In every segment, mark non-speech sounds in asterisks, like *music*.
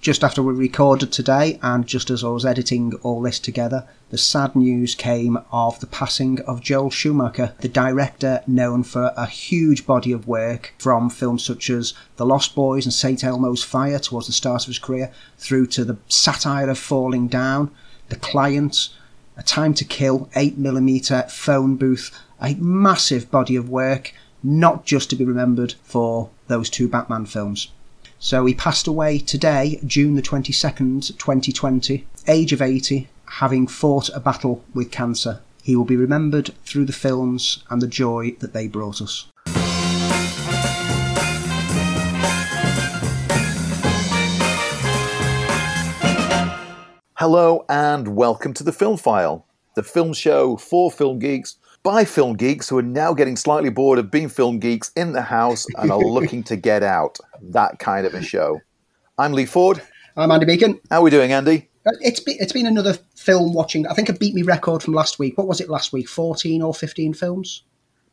Just after we recorded today, and just as I was editing all this together, the sad news came of the passing of Joel Schumacher, the director known for a huge body of work from films such as The Lost Boys and St. Elmo's Fire towards the start of his career, through to the satire of Falling Down, The Client, A Time to Kill, 8mm, Phone Booth, a massive body of work, not just to be remembered for those two Batman films. So he passed away today, June the 22nd, 2020, age of 80, having fought a battle with cancer. He will be remembered through the films and the joy that they brought us. Hello and welcome to the Film File, the film show for film geeks by film geeks who are now getting slightly bored of being film geeks in the house and are *laughs* looking to get out. That kind of a show. I'm Lee Ford. I'm Andy Beacon. How are we doing, Andy? Uh, It's been, it's been another film watching. I think I beat me record from last week. What was it last week? 14 or 15 films?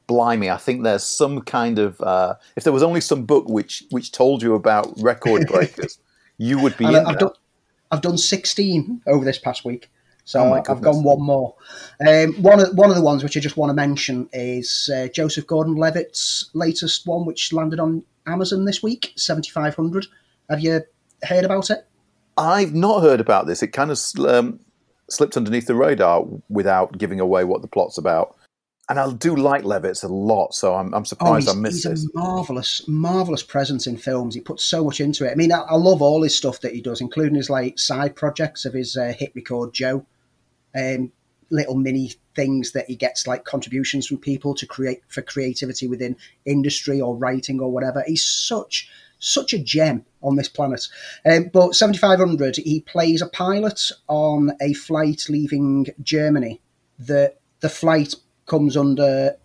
Blimey, I think there's some kind of. Uh, if there was only some book which which told you about record breakers, *laughs* you would be And in I've there. done, I've done 16 over this past week. So Oh I've gone one more. Um, one of one of the ones which I just want to mention is uh, Joseph Gordon-Levitt's latest one, which landed on Amazon this week, 7500. Have you heard about it? I've not heard about this. It kind of um, slipped underneath the radar without giving away what the plot's about. And I do like Levitz a lot, so I'm, I'm surprised Oh, he's, I missed he's this. a marvelous, marvelous presence in films. He puts so much into it. I mean, I, I love all his stuff that he does, including his like side projects of his uh, hitRECord Joe, um, little mini things that he gets like contributions from people to create for creativity within industry or writing or whatever. He's such such a gem on this planet. Um, but 7500, he plays a pilot on a flight leaving Germany. The the flight comes under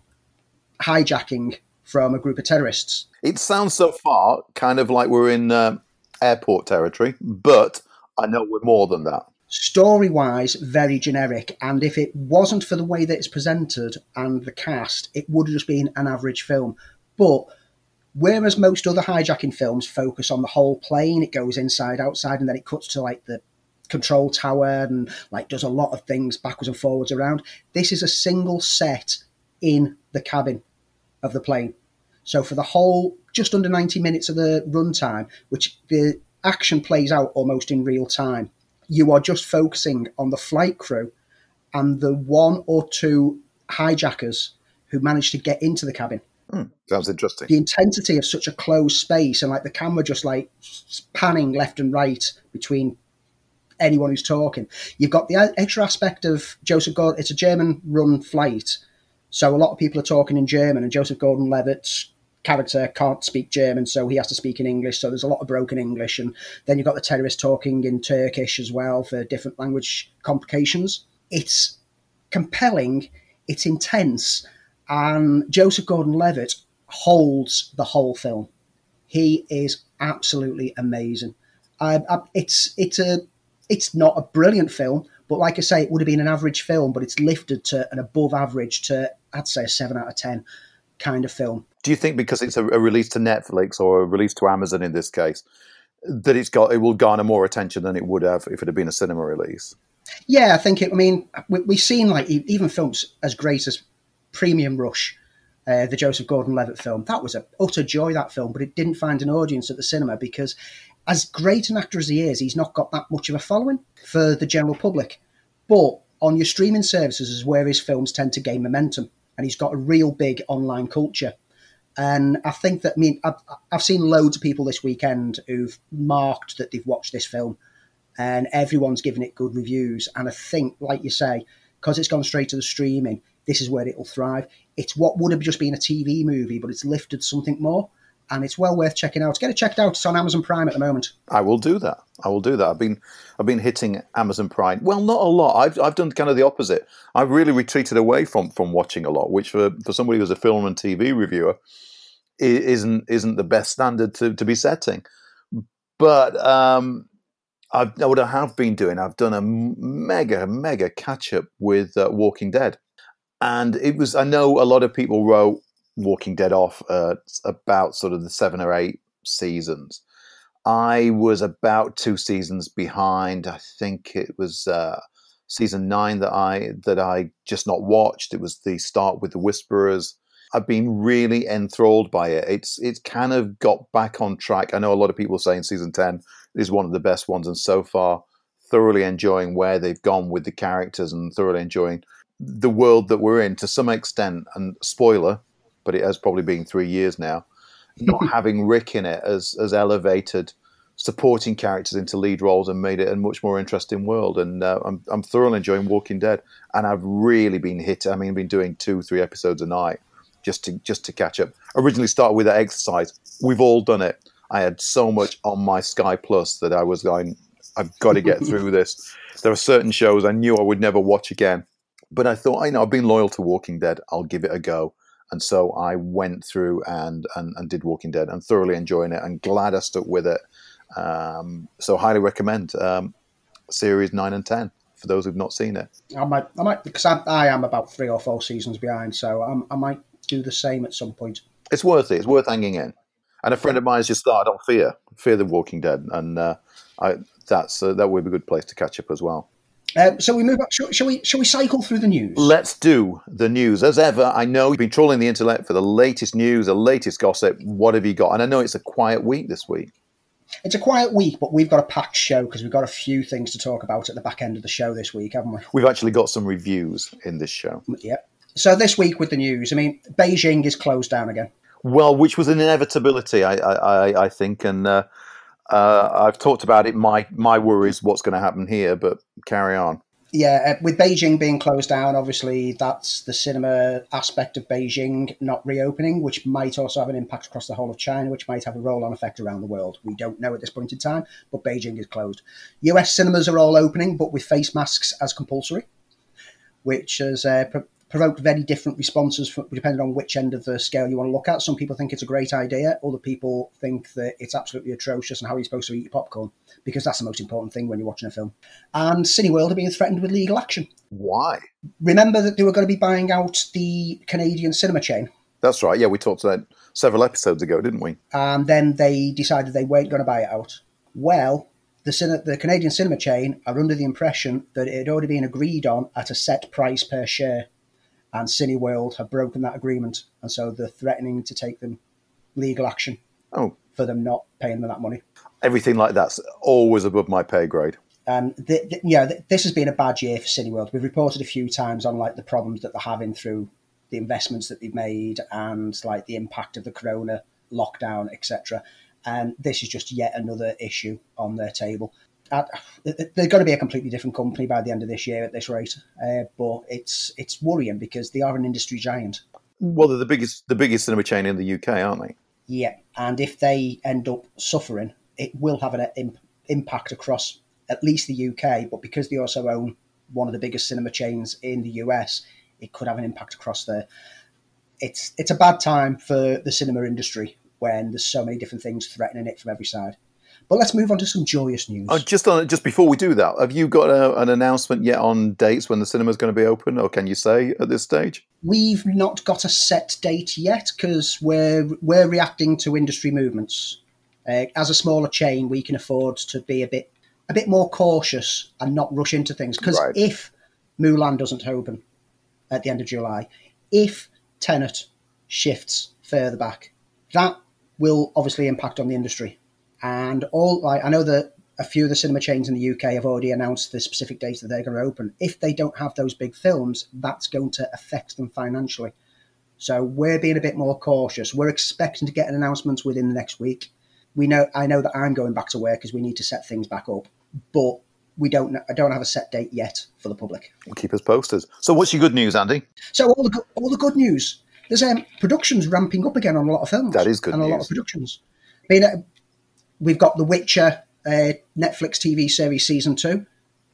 hijacking from a group of terrorists. It sounds so far kind of like we're in uh, airport territory, but I know we're more than that. Story wise, very generic. And if it wasn't for the way that it's presented and the cast, it would have just been an average film. But whereas most other hijacking films focus on the whole plane, it goes inside, outside, and then it cuts to like the control tower and like does a lot of things backwards and forwards around. This is a single set in the cabin of the plane. So for the whole just under 90 minutes of the runtime, which the action plays out almost in real time, you are just focusing on the flight crew and the one or two hijackers who managed to get into the cabin. Hmm, sounds interesting. The intensity of such a closed space and like the camera just like panning left and right between anyone who's talking. You've got the extra aspect of Joseph Gordon. It's a German run flight. So a lot of people are talking in German, and Joseph Gordon Levitt's character can't speak German, so he has to speak in English. So there's a lot of broken English. And then you've got the terrorist talking in Turkish as well for different language complications. It's compelling, it's intense, and Joseph Gordon Levitt holds the whole film. He is absolutely amazing. I, I, it's it's a it's not a brilliant film, but like I say, it would have been an average film, but it's lifted to an above average to I'd say a seven out of ten kind of film. Do you think because it's a, a release to Netflix or a release to Amazon in this case, that it's got it will garner more attention than it would have if it had been a cinema release? Yeah, I think it. I mean, we, we've seen like even films as great as Premium Rush, uh, the Joseph Gordon-Levitt film. That was a utter joy that film, but it didn't find an audience at the cinema because, as great an actor as he is, he's not got that much of a following for the general public. But on your streaming services is where his films tend to gain momentum, and he's got a real big online culture. And I think that I mean I've, I've seen loads of people this weekend who've marked that they've watched this film and everyone's giving it good reviews. And I think, like you say, because it's gone straight to the streaming, this is where it'll thrive. It's what would have just been a TV movie, but it's lifted something more, and it's well worth checking out. Get it checked out. It's on Amazon Prime at the moment. I will do that. I will do that. I've been I've been hitting Amazon Prime. Well, not a lot. I've I've done kind of the opposite. I've really retreated away from from watching a lot, which for for somebody who's a film and TV reviewer isn't isn't the best standard to to be setting. But um, I've, what I have been doing, I've done a mega mega catch up with uh, Walking Dead, and it was. I know a lot of people wrote Walking Dead off about sort of the seven or eight seasons. I was about two seasons behind. I think it was uh, season nine that I that I just not watched. It was the start with the Whisperers. I've been really enthralled by it. It's it's kind of got back on track. I know a lot of people saying season ten is one of the best ones, and so far, thoroughly enjoying where they've gone with the characters and thoroughly enjoying the world that we're in to some extent. And spoiler, but it has probably been three years now. Not *laughs* having Rick in it has has elevated supporting characters into lead roles and made it a much more interesting world. And uh, I'm I'm thoroughly enjoying Walking Dead, and I've really been hit. I mean, I've been doing two, three episodes a night just to just to catch up. Originally started with that exercise. We've all done it. I had so much on my Sky Plus that I was going, I've got to get *laughs* through this. There are certain shows I knew I would never watch again, but I thought, I know, I've been loyal to Walking Dead. I'll give it a go. And so I went through and, and, and did Walking Dead and thoroughly enjoying it and glad I stuck with it. Um, so highly recommend um, series nine and ten for those who've not seen it. I might, I might, because I, I am about three or four seasons behind, so I'm, I might do the same at some point. It's worth it. It's worth hanging in. And a friend of mine has just started on Fear, Fear the Walking Dead, and uh, I, that's uh, that would be a good place to catch up as well. Um, so we move up. Shall, shall, we? Shall we cycle through the news? Let's do the news. As ever, I know you've been trawling the internet for the latest news, the latest gossip. What have you got? And I know it's a quiet week this week. It's a quiet week, but we've got a packed show because we've got a few things to talk about at the back end of the show this week, haven't we? We've actually got some reviews in this show. Yep. So this week with the news, I mean, Beijing is closed down again. Well, which was an inevitability, I, I, I think, and uh, uh, I've talked about it. My my worries, what's going to happen here, but carry on. Yeah, uh, with Beijing being closed down, obviously that's the cinema aspect of Beijing not reopening, which might also have an impact across the whole of China, which might have a roll-on effect around the world. We don't know at this point in time, but Beijing is closed. US cinemas are all opening, but with face masks as compulsory, which has uh, provoked very different responses for, depending on which end of the scale you want to look at. Some people think it's a great idea, other people think that it's absolutely atrocious and how are you supposed to eat your popcorn? Because that's the most important thing when you're watching a film. And Cineworld are being threatened with legal action. Why? Remember that they were going to be buying out the Canadian cinema chain. That's right. Yeah, we talked about several episodes ago, didn't we? And then they decided they weren't going to buy it out. Well, the, cine- the Canadian cinema chain are under the impression that it had already been agreed on at a set price per share and Cineworld have broken that agreement, and so they're threatening to take them legal action. Oh. For them not paying them that money. Everything like that's always above my pay grade. Um, the, the, yeah, this has been a bad year for Cineworld. We've reported a few times on like the problems that they're having through the investments that they've made and like the impact of the Corona lockdown, etc. And this is just yet another issue on their table they're going to be a completely different company by the end of this year at this rate. Uh, but it's it's worrying because they are an industry giant. Well, they're the biggest the biggest cinema chain in the UK, aren't they? Yeah, and if they end up suffering, it will have an imp- impact across at least the UK. But because they also own one of the biggest cinema chains in the US, it could have an impact across there. It's it's a bad time for the cinema industry when there's so many different things threatening it from every side. But let's move on to some joyous news. Oh, just on, just before we do that, have you got a, an announcement yet on dates when the cinema is going to be open, or can you say at this stage? We've not got a set date yet because we're we're reacting to industry movements. Uh, as a smaller chain, we can afford to be a bit a bit more cautious and not rush into things. Because right. if Mulan doesn't open at the end of July, if Tenet shifts further back, that will obviously impact on the industry and all like I know that a few of the cinema chains in the UK have already announced the specific dates that they're going to open. If they don't have those big films, that's going to affect them financially. So we're being a bit more cautious. We're expecting to get an announcement within the next week. We know I know that I'm going back to work because we need to set things back up, but we don't I don't have a set date yet for the public. We'll keep us posted. So what's your good news, Andy? So all the all the good news. There's um, productions ramping up again on a lot of films. That is good and news. a lot of productions. I mean, uh, we've got The Witcher uh, Netflix TV series season two.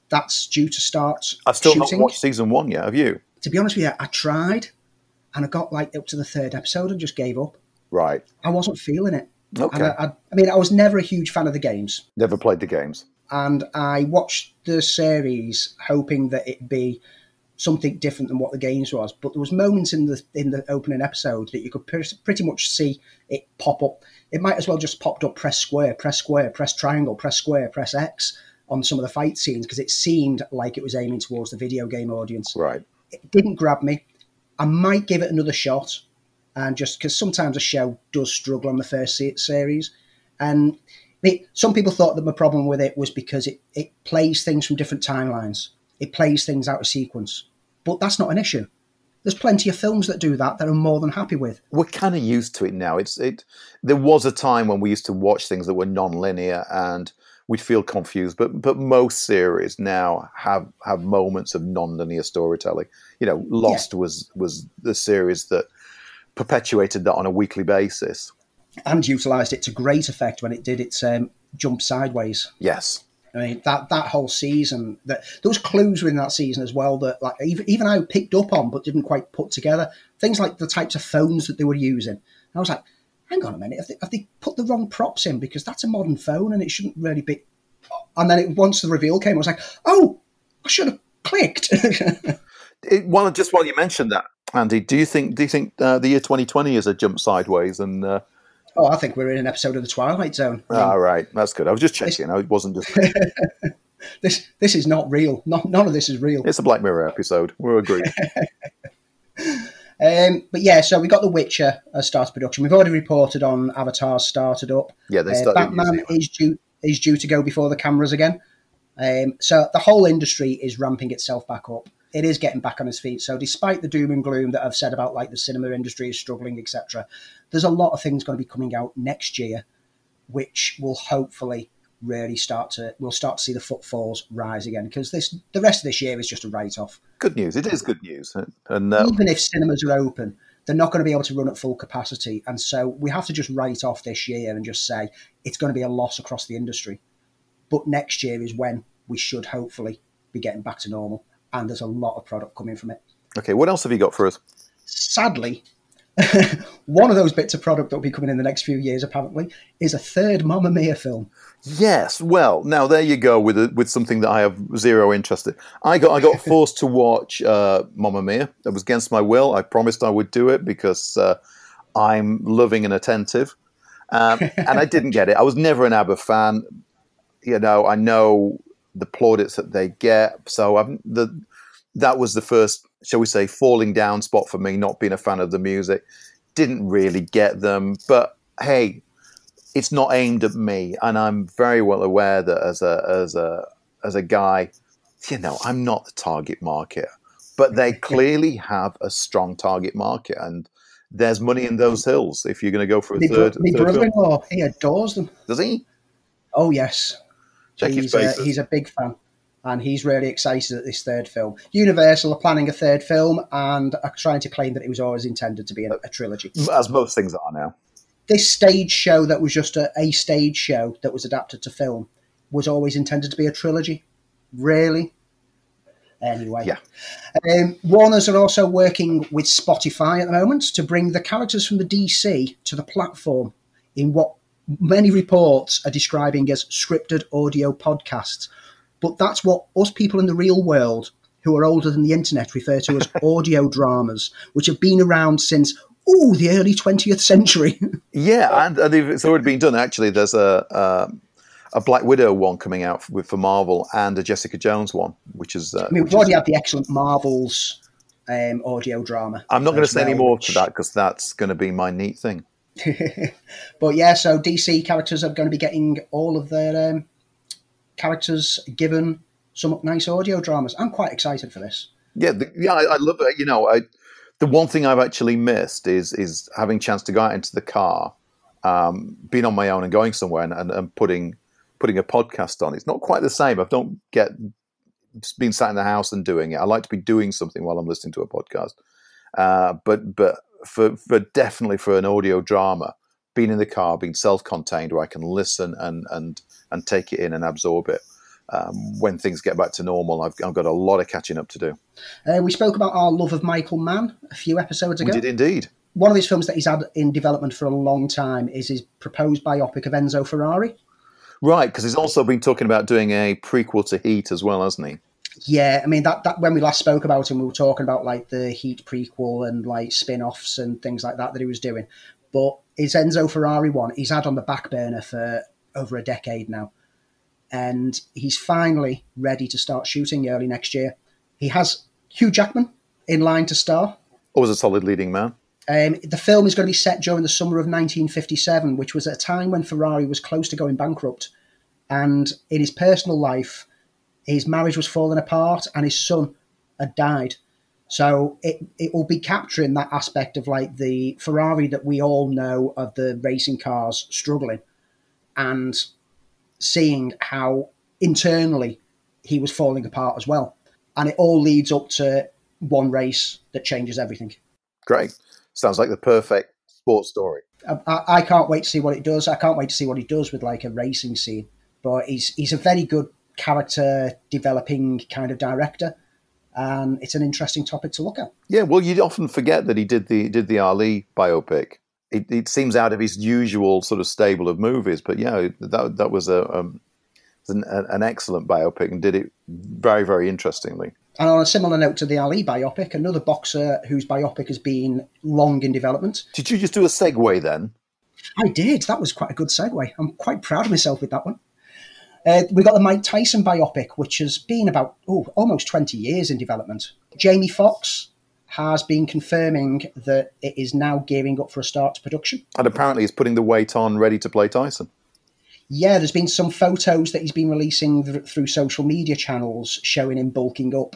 That's due to start. I've still shooting. not watched season one yet. Have you? To be honest with you, I tried, and I got like up to the third episode and just gave up. Right. I wasn't feeling it. Okay. I, I, I mean, I was never a huge fan of the games. Never played the games. And I watched the series hoping that it'd be something different than what the games was. But there was moments in the in the opening episode that you could pretty much see it pop up it might as well just popped up press square, press square, press triangle, press square, press X on some of the fight scenes because it seemed like it was aiming towards the video game audience. Right. It didn't grab me. I might give it another shot, and just because sometimes a show does struggle on the first se- series, and it, some people thought that my problem with it was because it, it plays things from different timelines. It plays things out of sequence, but that's not an issue. There's plenty of films that do that that I'm more than happy with. We're kind of used to it now. It's it. There was a time when we used to watch things that were non-linear and we'd feel confused. But but most series now have have moments of non-linear storytelling. You know, Lost yeah. was was the series that perpetuated that on a weekly basis and utilised it to great effect when it did its um, jump sideways. Yes. I mean that that whole season that was clues within that season as well that like even even I picked up on but didn't quite put together things like the types of phones that they were using. I was like, hang on a minute, have they, have they put the wrong props in because that's a modern phone and it shouldn't really be. And then it, once the reveal came, I was like, oh, I should have clicked. *laughs* it, just while you mentioned that, Andy, do you think do you think uh, the year 2020 is a jump sideways and? Uh, Oh, I think we're in an episode of the Twilight Zone. Ah, right, that's good. I was just checking. It wasn't just. *laughs* this this is not real. Not, none of this is real. It's a Black Mirror episode. We're agreed. *laughs* um, but yeah, so we got The Witcher as started production. We've already reported on Avatar started up. Yeah, they uh, started. Uh, Batman is due is due to go before the cameras again. Um, so the whole industry is ramping itself back up it is getting back on its feet. So despite the doom and gloom that I've said about like the cinema industry is struggling, etc., there's a lot of things going to be coming out next year, which will hopefully really start to we'll start to see the footfalls rise again because this the rest of this year is just a write off. Good news. It is good news, and uh, even if cinemas are open. They're not going to be able to run at full capacity. And so we have to just write off this year and just say it's going to be a loss across the industry. But next year is when we should hopefully be getting back to normal and there's a lot of product coming from it. Okay, what else have you got for us? Sadly, *laughs* one of those bits of product that will be coming in the next few years, apparently, is a third Mamma Mia film. Yes, well, now there you go with a, with something that I have zero interest in. I got I got *laughs* forced to watch uh, Mamma Mia. It was against my will. I promised I would do it because uh, I'm loving and attentive, um, and I didn't get it. I was never an ABBA fan. You know, I know the plaudits that they get. So I've, the that was the first, shall we say, falling down spot for me. Not being a fan of the music, didn't really get them. But hey, it's not aimed at me, and I'm very well aware that as a as a as a guy, you know, I'm not the target market. But they *laughs* clearly have a strong target market, and there's money in those hills if you're going to go for a my third. My brother-in-law, he adores them. Does he? Oh yes, Check he's, uh, he's a big fan and he's really excited at this third film. Universal are planning a third film and are trying to claim that it was always intended to be a, a trilogy. As most things are now. This stage show that was just a, a, stage show that was adapted to film was always intended to be a trilogy. Really? Anyway. Yeah. Um, Warners are also working with Spotify at the moment to bring the characters from the DC to the platform in what many reports are describing as scripted audio podcasts. But that's what us people in the real world who are older than the internet refer to as *laughs* audio dramas, which have been around since oh the early 20th century. *laughs* yeah, and, and it's already been done. Actually, there's a. a a Black Widow one coming out for, for Marvel and a Jessica Jones one, which is. Uh, I mean, we've already is, had the excellent Marvels um, audio drama. I'm not going to say well, any more which... to that because that's going to be my neat thing. *laughs* but yeah, so DC characters are going to be getting all of their um, characters given some nice audio dramas. I'm quite excited for this. Yeah, the, yeah, I, I, love it. You know, I, the one thing I've actually missed is is having a chance to go out into the car, um, being on my own and going somewhere and, and, and putting putting a podcast on. It's not quite the same. I don't get being sat in the house and doing it. I like to be doing something while I'm listening to a podcast. Uh, but but for, for definitely for an audio drama, being in the car, being self-contained, where I can listen and and and take it in and absorb it. Um, when things get back to normal, I've, I've, got a lot of catching up to do. Uh, we spoke about our love of Michael Mann a few episodes ago. We did indeed. One of his films that he's had in development for a long time is his proposed biopic of Enzo Ferrari. Right, because he's also been talking about doing a prequel to Heat as well, hasn't he? Yeah, I mean that that when we last spoke about him, we were talking about like the Heat prequel and like spin-offs and things like that that he was doing. But his Enzo Ferrari one, he's had on the back burner for over a decade now. And he's finally ready to start shooting early next year. He has Hugh Jackman in line to star. Always a solid leading man. Um, the film is going to be set during the summer of 1957, which was at a time when Ferrari was close to going bankrupt. And in his personal life, his marriage was falling apart and his son had died. So it, it will be capturing that aspect of like the Ferrari that we all know of the racing cars struggling and seeing how internally he was falling apart as well. And it all leads up to one race that changes everything. Great. Sounds like the perfect sports story. I, I, can't wait to see what it does. I can't wait to see what he does with like a racing scene. But he's he's a very good character developing kind of director, and it's an interesting topic to look at. Yeah, well, you often forget that he did the did the Ali biopic. It, it seems out of his usual sort of stable of movies, but yeah, that that was a um, an, an excellent biopic and did it very very interestingly. And on a similar note to the Ali biopic, another boxer whose biopic has been long in development. Did you just do a segue then? I did. That was quite a good segue. I'm quite proud of myself with that one. Uh, we got the Mike Tyson biopic, which has been about oh, almost 20 years in development. Jamie Foxx has been confirming that it is now gearing up for a start to production. And apparently, he's putting the weight on, ready to play Tyson yeah, there's been some photos that he's been releasing th- through social media channels showing him bulking up,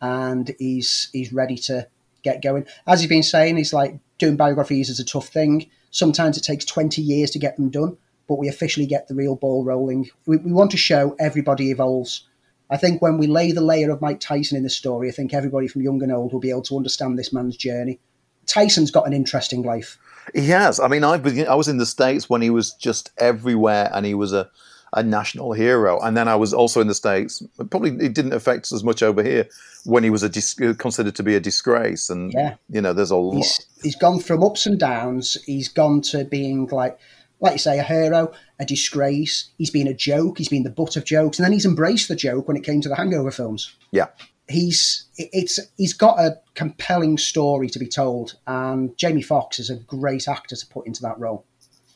and he's he's ready to get going. As he's been saying, he's like doing biographies is a tough thing. Sometimes it takes 20 years to get them done, but we officially get the real ball rolling. We, we want to show everybody evolves. I think when we lay the layer of Mike Tyson in the story, I think everybody from young and old will be able to understand this man's journey. Tyson's got an interesting life. He has. I mean, I was I was in the states when he was just everywhere, and he was a a national hero. And then I was also in the states. Probably it didn't affect us as much over here when he was a dis- considered to be a disgrace. And yeah. you know, there's a lot. He's, he's gone from ups and downs. He's gone to being like, like you say, a hero, a disgrace. He's been a joke. He's been the butt of jokes, and then he's embraced the joke when it came to the Hangover films. Yeah, he's it's he's got a compelling story to be told, and Jamie Foxx is a great actor to put into that role.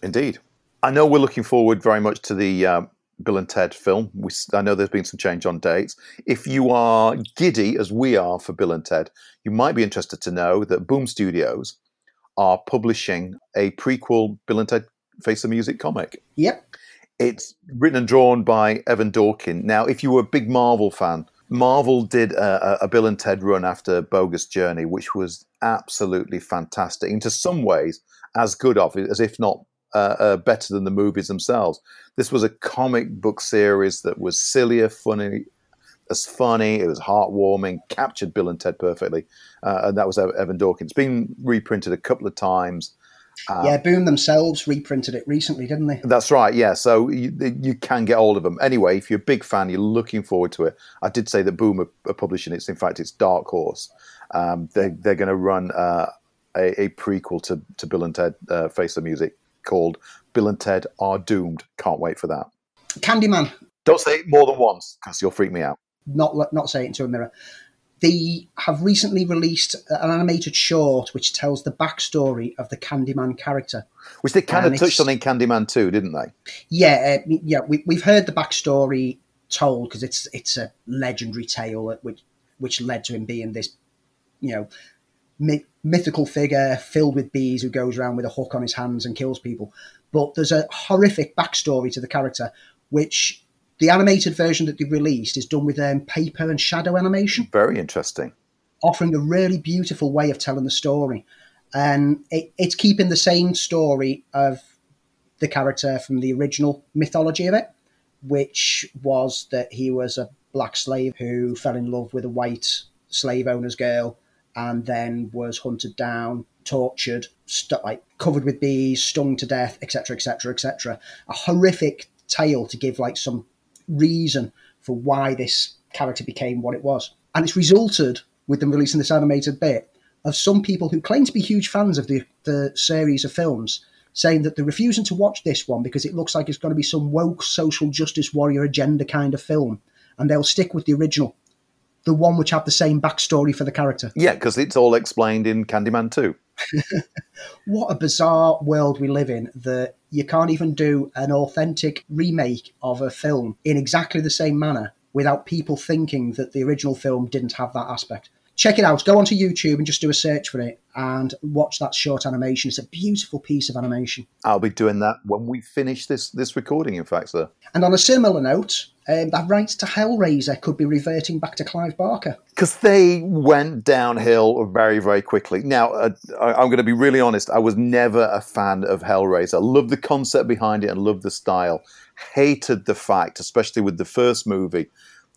Indeed, I know we're looking forward very much to the uh, Bill and Ted film. We, I know there's been some change on dates. If you are giddy as we are for Bill and Ted, you might be interested to know that Boom Studios are publishing a prequel Bill and Ted Face the Music comic. Yep. It's written and drawn by Evan Dorkin. Now, if you were a big Marvel fan, Marvel did a, a, Bill and Ted run after Bogus Journey, which was absolutely fantastic. Into some ways, as good of as if not uh, uh, better than the movies themselves. This was a comic book series that was sillier, funny, as funny. It was heartwarming, captured Bill and Ted perfectly, uh, and that was Evan Dorkin. It's been reprinted a couple of times. Um, yeah, Boom themselves reprinted it recently, didn't they? That's right. Yeah, so you, you can get hold of them. Anyway, if you're a big fan, you're looking forward to it. I did say that Boom are, are publishing it. In fact, it's Dark Horse. Um, they, they're going to run uh, a, a, prequel to, to Bill and Ted uh, Face the Music called Bill and Ted Are Doomed. Can't wait for that. Candyman. Don't say it more than once because you'll freak me out. Not not say it into a mirror they have recently released an animated short which tells the backstory of the Candyman character. Which they kind and of touched on in Candyman too, didn't they? Yeah, uh, yeah. We, have heard the backstory told because it's it's a legendary tale which which led to him being this, you know, myth, mythical figure filled with bees who goes around with a hook on his hands and kills people. But there's a horrific backstory to the character, which the animated version that they've released is done with um, paper and shadow animation. Very interesting. Offering a really beautiful way of telling the story. And it, it's keeping the same story of the character from the original mythology of it, which was that he was a black slave who fell in love with a white slave owner's girl and then was hunted down, tortured, st- like covered with bees, stung to death, etc., etc., etc. A horrific tale to give like some reason for why this character became what it was. And it's resulted with them releasing this animated bit of some people who claim to be huge fans of the, the series of films saying that they're refusing to watch this one because it looks like it's going to be some woke social justice warrior agenda kind of film and they'll stick with the original. The one which had the same backstory for the character. Yeah, because it's all explained in Candyman 2. *laughs* what a bizarre world we live in that you can't even do an authentic remake of a film in exactly the same manner without people thinking that the original film didn't have that aspect. Check it out. Go onto YouTube and just do a search for it and watch that short animation. It's a beautiful piece of animation. I'll be doing that when we finish this this recording, in fact, sir. And on a similar note, um, that rights to Hellraiser could be reverting back to Clive Barker. Because they went downhill very, very quickly. Now, uh, I'm going to be really honest. I was never a fan of Hellraiser. I loved the concept behind it and loved the style. Hated the fact, especially with the first movie,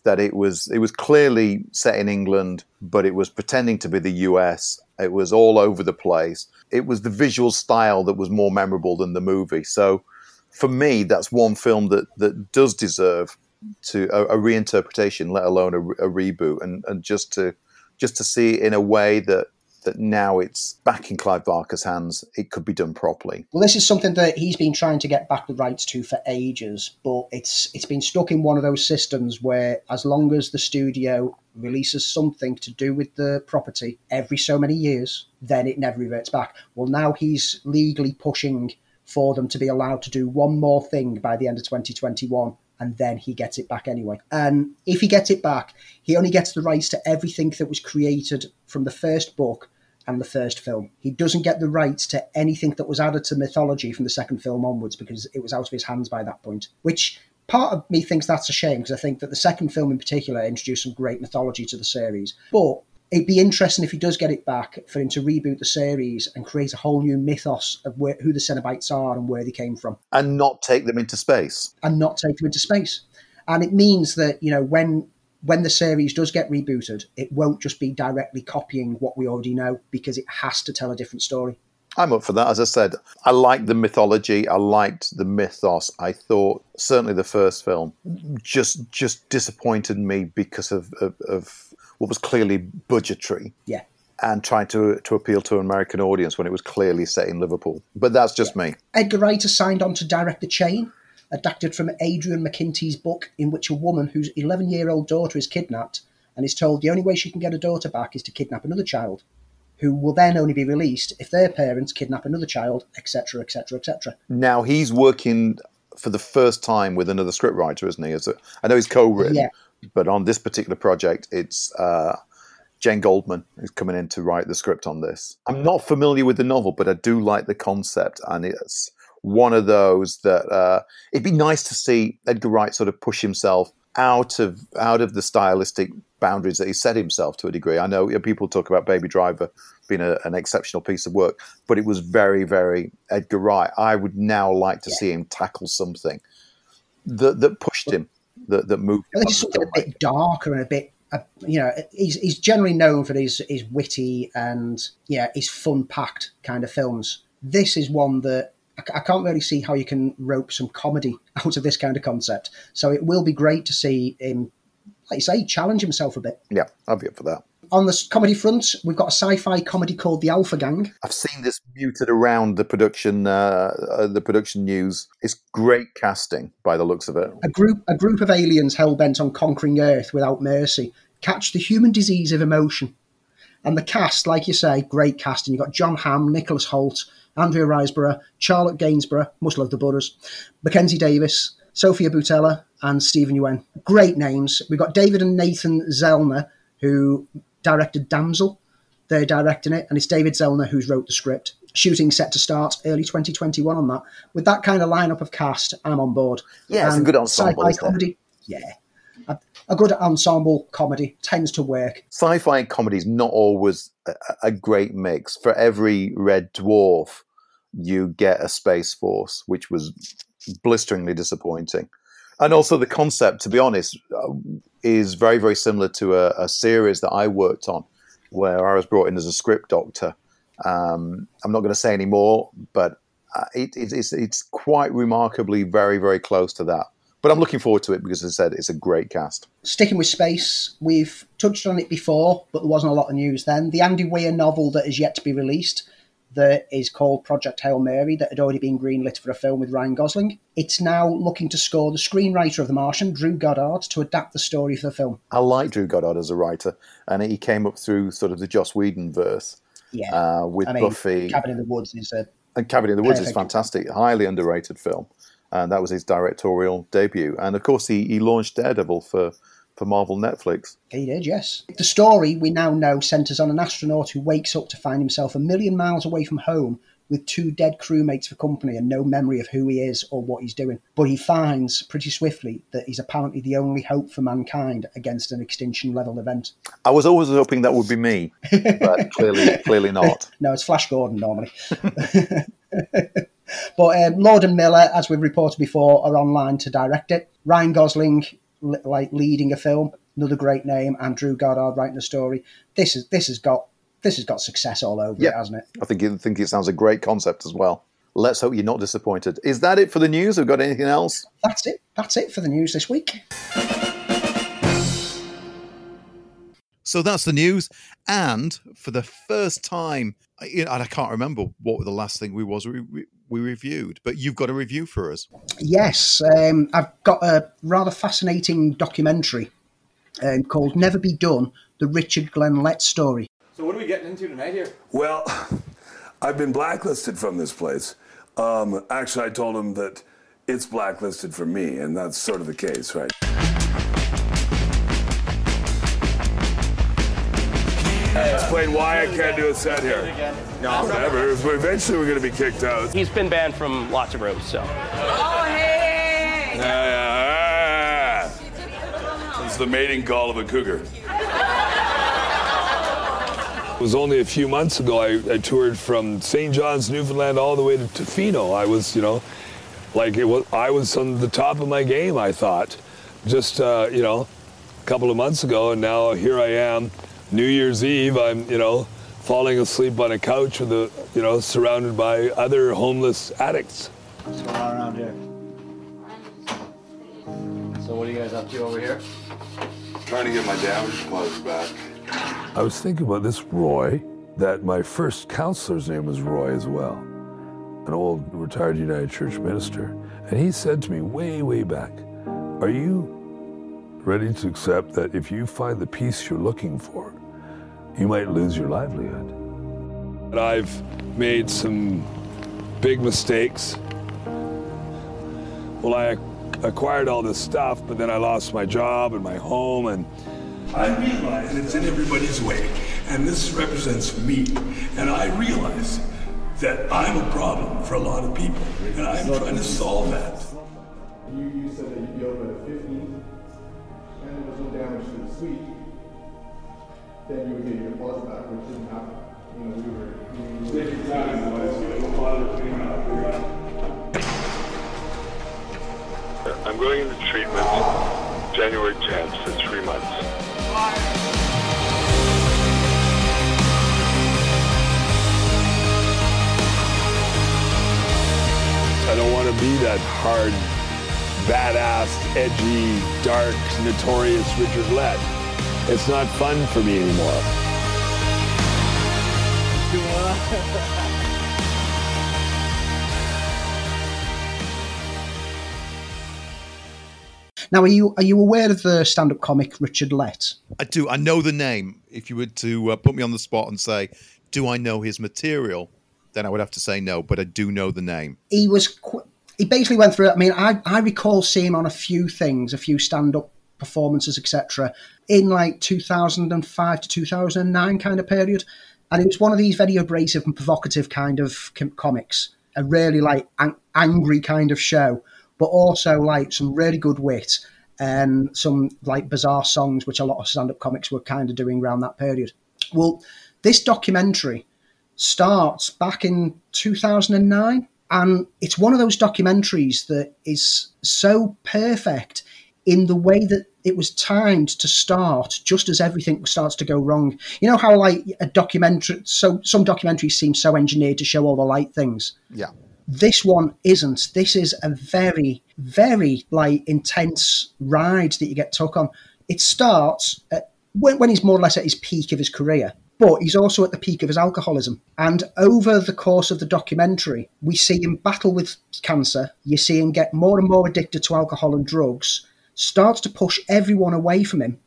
that it was it was clearly set in England, but it was pretending to be the US. It was all over the place. It was the visual style that was more memorable than the movie. So, for me, that's one film that that does deserve to a, a reinterpretation, let alone a, a reboot, and and just to just to see it in a way that that now it's back in Clive Barker's hands, it could be done properly. Well, this is something that he's been trying to get back the rights to for ages, but it's it's been stuck in one of those systems where as long as the studio releases something to do with the property every so many years, then it never reverts back. Well, now he's legally pushing for them to be allowed to do one more thing by the end of 2021 and then he gets it back anyway. And if he gets it back, he only gets the rights to everything that was created from the first book and the first film. He doesn't get the rights to anything that was added to mythology from the second film onwards because it was out of his hands by that point, which part of me thinks that's a shame because I think that the second film in particular introduced some great mythology to the series. But it'd be interesting if he does get it back for him to reboot the series and create a whole new mythos of where, who the Cenobites are and where they came from, and not take them into space, and not take them into space. And it means that you know when when the series does get rebooted, it won't just be directly copying what we already know because it has to tell a different story. I'm up for that. As I said, I liked the mythology. I liked the mythos. I thought certainly the first film just just disappointed me because of, of, of what was clearly budgetary. Yeah. And trying to to appeal to an American audience when it was clearly set in Liverpool. But that's just yeah. me. Edgar Wright has signed on to direct The Chain, adapted from Adrian McKinty's book, in which a woman whose 11 year old daughter is kidnapped and is told the only way she can get her daughter back is to kidnap another child, who will then only be released if their parents kidnap another child, etc., etc., etc. Now he's working for the first time with another scriptwriter, isn't he? I know he's co-written, yeah but on this particular project, it's uh, Jane Goldman who's coming in to write the script on this. I'm not familiar with the novel, but I do like the concept, and it's one of those that uh, it'd be nice to see Edgar Wright sort of push himself out of out of the stylistic boundaries that he set himself to a degree. I know people talk about Baby Driver being a, an exceptional piece of work, but it was very, very Edgar Wright. I would now like to yeah. see him tackle something that that pushed him that that moved. This is something a bit darker and a bit. Uh, you know, he's, he's generally known for his his witty and yeah, his fun packed kind of films. This is one that I can't really see how you can rope some comedy *laughs* out of this kind of concept. So it will be great to see him, like you say, challenge himself a bit. Yeah, I'll be up for that on the comedy front, we've got a sci-fi comedy called The Alpha Gang. I've seen this muted around the production, uh, uh, the production news. It's great casting by the looks of it. A group, a group of aliens hell bent on conquering Earth without mercy, catch the human disease of emotion. And the cast, like you say, great casting. You've got Jon Hamm, Nicholas Hoult, Andrea Riseborough, Charlotte Gainsbourg, must love the Butters, Mackenzie Davis, Sofia Boutella, and Steven Yeun. Great names. We've got David and Nathan Zellner, who directed Damsel. They're directing it, and it's David Zellner who's wrote the script. Shooting set to start early 2021 on that. With that kind of lineup of cast, I'm on board. Yeah, it's a good ensemble. Sci-fi comedy, yeah. A, a, good ensemble comedy tends to work. Sci-fi comedy is not always a, a great mix. For every Red Dwarf, you get a Space Force, which was blisteringly disappointing and also the concept, to be honest, uh, is very very similar to a, a, series that I worked on, where I was brought in as a script doctor. Um, I'm not going to say any more, but uh, it, it, it's it's quite remarkably very very close to that. But I'm looking forward to it because, as I said, it's a great cast. Sticking with space, we've touched on it before, but there wasn't a lot of news then. The Andy Weir novel that is yet to be released that is called Project Hail Mary that had already been greenlit for a film with Ryan Gosling. It's now looking to score the screenwriter of The Martian, Drew Goddard, to adapt the story for the film. I like Drew Goddard as a writer, and he came up through sort of the Joss Whedon verse Yeah. uh, with I mean, Buffy. Cabin in the Woods is a And Cabin in the Woods is fantastic, highly underrated film. And that was his directorial debut. And of course, he, he launched Daredevil for, for Marvel Netflix. He did, yes. The story we now know centres on an astronaut who wakes up to find himself a million miles away from home with two dead crewmates for company and no memory of who he is or what he's doing. But he finds pretty swiftly that he's apparently the only hope for mankind against an extinction level event. I was always hoping that would be me, but *laughs* clearly, clearly not. *laughs* No, it's Flash Gordon normally. *laughs* but um, Lord and Miller, as we've reported before, are online to direct it. Ryan Gosling, li- like leading a film, another great name, Andrew Goddard writing the story. This is this has got this has got success all over Yeah. it, hasn't it? I think, you think it sounds a great concept as well. Let's hope you're not disappointed. Is that it for the news? We've we got anything else? That's it. That's it for the news this week. So that's the news. And for the first time, I- you know, and I can't remember what the last thing we was we, we, we reviewed, but you've got a review for us. Yes, um, I've got a rather fascinating documentary um, called "Never Be Done: The Richard Glen Lett Story." So what are we getting into tonight here? Well, *laughs* I've been blacklisted from this place. Um, actually, I told him that it's blacklisted for me, and that's sort of the case, right? Explain why I can't do a set here. No, Whatever. Eventually, we're going to be kicked out. He's been banned from lots of rooms, so. Yeah, yeah, ah. It's the mating call of a cougar. It was only a few months ago I, I toured from St. John's, Newfoundland, all the way to Tofino. I was, you know, like it was. I was on the top of my game. I thought, just uh, you know, a couple of months ago, and now here I am, New Year's Eve. I'm, you know, falling asleep on a couch with a, you know, surrounded by other homeless addicts. What's going on around here? So what are you guys up to over here? Trying to get my damaged clothes back. I was thinking about this Roy, that my first counselor's name was Roy as well, an old retired United Church minister. And he said to me way, way back, Are you ready to accept that if you find the peace you're looking for, you might lose your livelihood? And I've made some big mistakes. Well, I acquired all this stuff, but then I lost my job and my home and I realize it's in everybody's way, and this represents me. And I realize that I'm a problem for a lot of people, and I'm trying to solve that. Then you would get your deposit back, which didn't happen. You know, we were. Different time was, you know, deposit came out. I'm going into treatment January 10th for three months. I don't want to be that hard, badass, edgy, dark, notorious Richard Lett. It's not fun for me anymore. *laughs* Now, are you are you aware of the stand-up comic Richard Lett? I do. I know the name. If you were to uh, put me on the spot and say, "Do I know his material?" then I would have to say no. But I do know the name. He was qu- he basically went through. I mean, I I recall seeing him on a few things, a few stand-up performances, etc. In like 2005 to 2009 kind of period, and it was one of these very abrasive and provocative kind of com- comics. A really like an- angry kind of show, but also like some really good wit and some like bizarre songs, which a lot of stand-up comics were kind of doing around that period. Well, this documentary starts back in 2009 and it's one of those documentaries that is so perfect in the way that it was timed to start just as everything starts to go wrong you know how like a documentary so some documentaries seem so engineered to show all the light things Yeah. this one isn't this is a very very like intense ride that you get took on it starts at, when, when he's more or less at his peak of his career but he's also at the peak of his alcoholism. And over the course of the documentary, we see him battle with cancer. You see him get more and more addicted to alcohol and drugs, starts to push everyone away from him.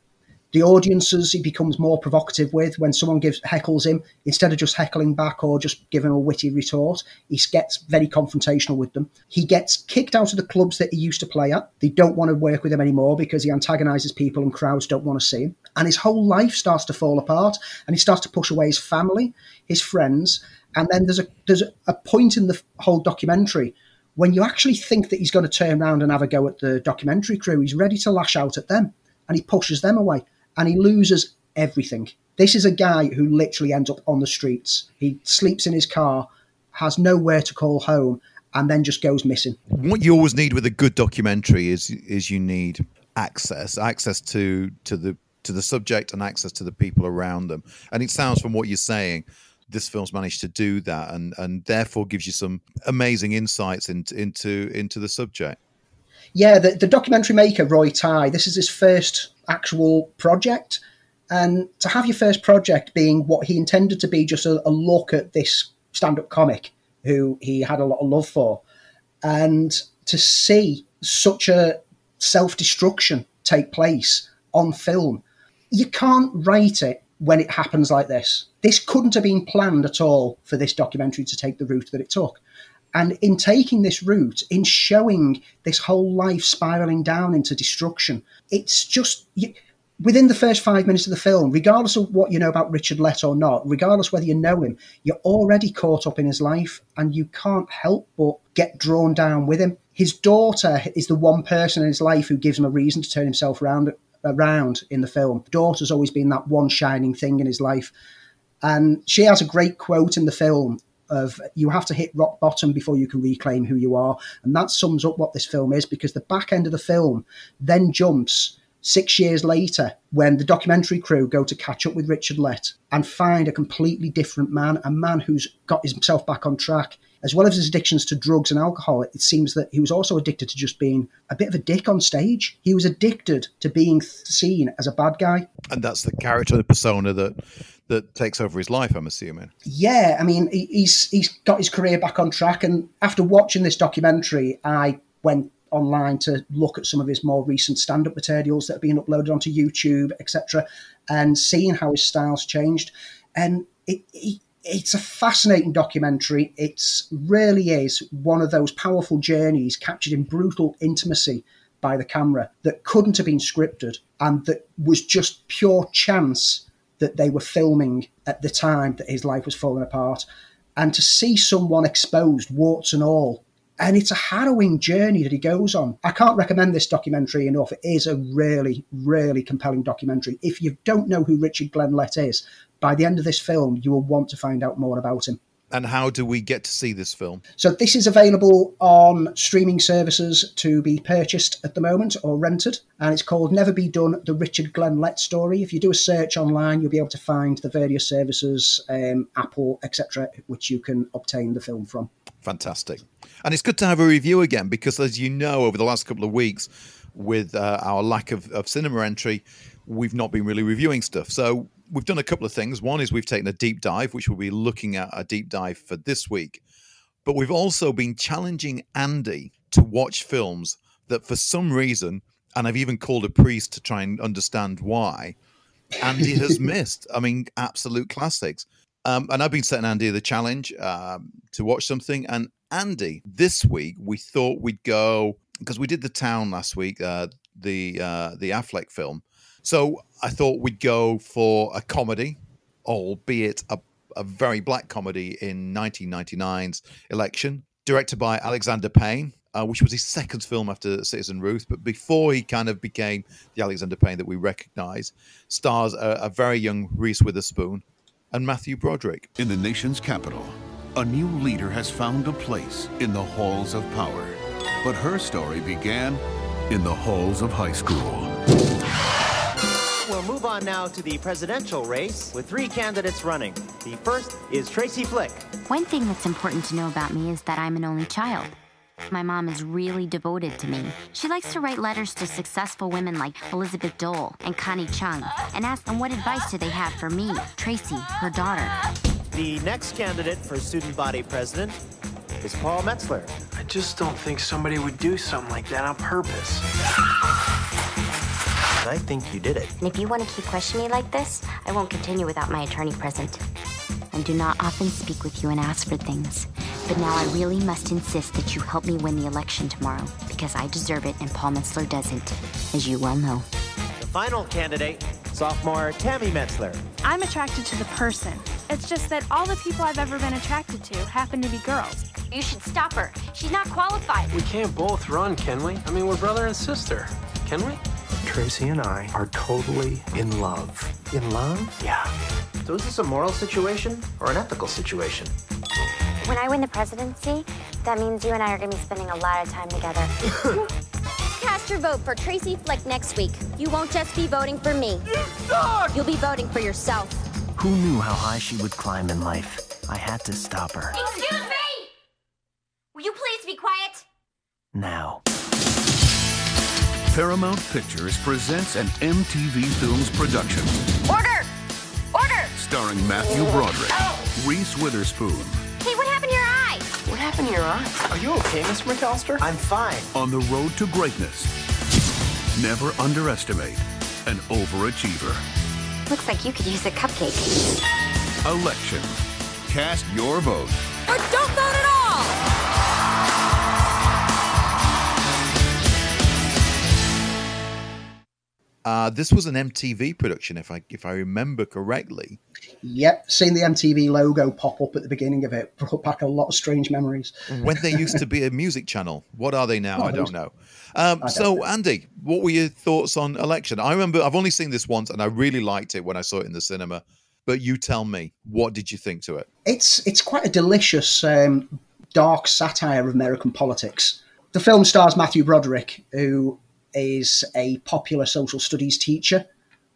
The audiences he becomes more provocative with when someone gives heckles him, instead of just heckling back or just giving a witty retort, he gets very confrontational with them. He gets kicked out of the clubs that he used to play at. They don't want to work with him anymore because he antagonizes people and crowds don't want to see him. And his whole life starts to fall apart and he starts to push away his family, his friends. And then there's a there's a point in the whole documentary when you actually think that he's going to turn around and have a go at the documentary crew, he's ready to lash out at them and he pushes them away and he loses everything. This is a guy who literally ends up on the streets. He sleeps in his car, has nowhere to call home, and then just goes missing. What you always need with a good documentary is is you need access, access to to the to the subject and access to the people around them. And it sounds from what you're saying, this film's managed to do that, and and therefore gives you some amazing insights into into into the subject. Yeah, the, the documentary maker Roy Ty. This is his first actual project. And to have your first project being what he intended to be just a, a look at this stand up comic who he had a lot of love for, and to see such a self destruction take place on film, you can't write it when it happens like this. This couldn't have been planned at all for this documentary to take the route that it took. And in taking this route, in showing this whole life spiraling down into destruction, it's just you, within the first five minutes of the film, regardless of what you know about Richard Lett or not, regardless whether you know him, you're already caught up in his life and you can't help but get drawn down with him. His daughter is the one person in his life who gives him a reason to turn himself around around in the film. Daughter's always been that one shining thing in his life. And she has a great quote in the film of you have to hit rock bottom before you can reclaim who you are. And that sums up what this film is because the back end of the film then jumps six years later when the documentary crew go to catch up with Richard Lett and find a completely different man, a man who's got himself back on track. As well as his addictions to drugs and alcohol, it seems that he was also addicted to just being a bit of a dick on stage. He was addicted to being seen as a bad guy. And that's the character, the persona that that takes over his life. I'm assuming. Yeah, I mean, he's he's got his career back on track, and after watching this documentary, I went online to look at some of his more recent stand-up materials that have been uploaded onto YouTube, etc., and seeing how his style's changed. And it, it, it's a fascinating documentary. It really is one of those powerful journeys captured in brutal intimacy by the camera that couldn't have been scripted and that was just pure chance that they were filming at the time that his life was falling apart. And to see someone exposed, warts and all, and it's a harrowing journey that he goes on. I can't recommend this documentary enough. It is a really, really compelling documentary. If you don't know who Richard Glen Lett is, by the end of this film, you will want to find out more about him. And how do we get to see this film? So this is available on streaming services to be purchased at the moment or rented, and it's called Never Be Done: The Richard Glen Lett Story. If you do a search online, you'll be able to find the various services, um, Apple, etc., which you can obtain the film from. Fantastic, and it's good to have a review again because, as you know, over the last couple of weeks, with uh, our lack of, of cinema entry, we've not been really reviewing stuff. So we've done a couple of things. One is we've taken a deep dive, which we'll be looking at a deep dive for this week. But we've also been challenging Andy to watch films that, for some reason, and I've even called a priest to try and understand why, Andy *laughs* has missed. I mean, absolute classics. Um, and I've been setting Andy the challenge um, to watch something. And Andy, this week we thought we'd go because we did the town last week, uh, the uh, the Affleck film. So I thought we'd go for a comedy, albeit a, a very black comedy in 1999's election, directed by Alexander Payne. Uh, which was his second film after Citizen Ruth, but before he kind of became the Alexander Payne that we recognize, stars a, a very young Reese Witherspoon and Matthew Broderick. In the nation's capital, a new leader has found a place in the halls of power. But her story began in the halls of high school. We'll move on now to the presidential race with three candidates running. The first is Tracy Flick. One thing that's important to know about me is that I'm an only child. My mom is really devoted to me. She likes to write letters to successful women like Elizabeth Dole and Connie Chung and ask them what advice do they have for me, Tracy, her daughter. The next candidate for student body president is Paul Metzler. I just don't think somebody would do something like that on purpose. *laughs* I think you did it. And if you want to keep questioning me like this, I won't continue without my attorney present. I do not often speak with you and ask for things, but now I really must insist that you help me win the election tomorrow because I deserve it and Paul Metzler doesn't, as you well know. The final candidate, sophomore Tammy Metzler. I'm attracted to the person. It's just that all the people I've ever been attracted to happen to be girls. You should stop her. She's not qualified. We can't both run, can we? I mean, we're brother and sister. Can we? Tracy and I are totally in love. In love? Yeah. So is this a moral situation or an ethical situation? When I win the presidency, that means you and I are going to be spending a lot of time together. *laughs* Cast your vote for Tracy Flick next week. You won't just be voting for me. You suck! You'll be voting for yourself. Who knew how high she would climb in life? I had to stop her. Excuse me! Will you please be quiet? Now. Paramount Pictures presents an MTV Films production Order! Order! starring Matthew Broderick, oh. Reese Witherspoon, Hey, what happened to your eye? What happened to your eye? Are you okay, Mr. McAllister? I'm fine. On the road to greatness. Never underestimate an overachiever. Looks like you could use a cupcake. Election. Cast your vote. Or don't vote at all! Uh, this was an MTV production, if I if I remember correctly. Yep, seeing the MTV logo pop up at the beginning of it brought back a lot of strange memories. when they used to be a music channel. What are they now? Oh, I don't know. Um, I don't so, know. Andy, what were your thoughts on Election? I remember I've only seen this once, and I really liked it when I saw it in the cinema. But you tell me, what did you think to it? It's it's quite a delicious, um, dark satire of American politics. The film stars Matthew Broderick, who is a popular social studies teacher,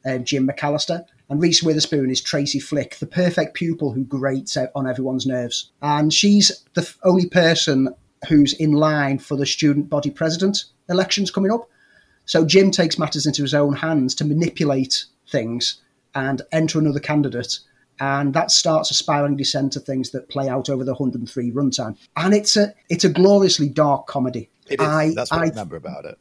um, Jim McAllister, and Reese Witherspoon is Tracy Flick, the perfect pupil who grates out on everyone's nerves. And she's the only person who's in line for the student body president elections coming up. So Jim takes matters into his own hands to manipulate things and enter another candidate. And that starts a spiraling descent of things that play out over the 103 runtime. And it's a it's a gloriously dark comedy. It is. I, That's what I, I remember about it.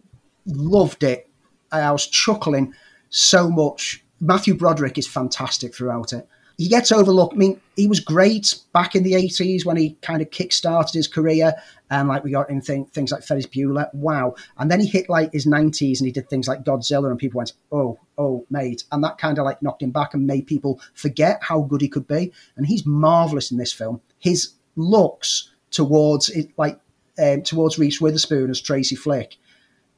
Loved it. I was chuckling so much. Matthew Broderick is fantastic throughout it. He gets overlooked. I mean, he was great back in the 80s when he kind of kick-started his career. And like we got in thing, things like Ferris Bueller. Wow. And then he hit like his 90s and he did things like Godzilla and people went, oh, oh, mate. And that kind of like knocked him back and made people forget how good he could be. And he's marvelous in this film. His looks towards it, like um, towards Reese Witherspoon as Tracy Flick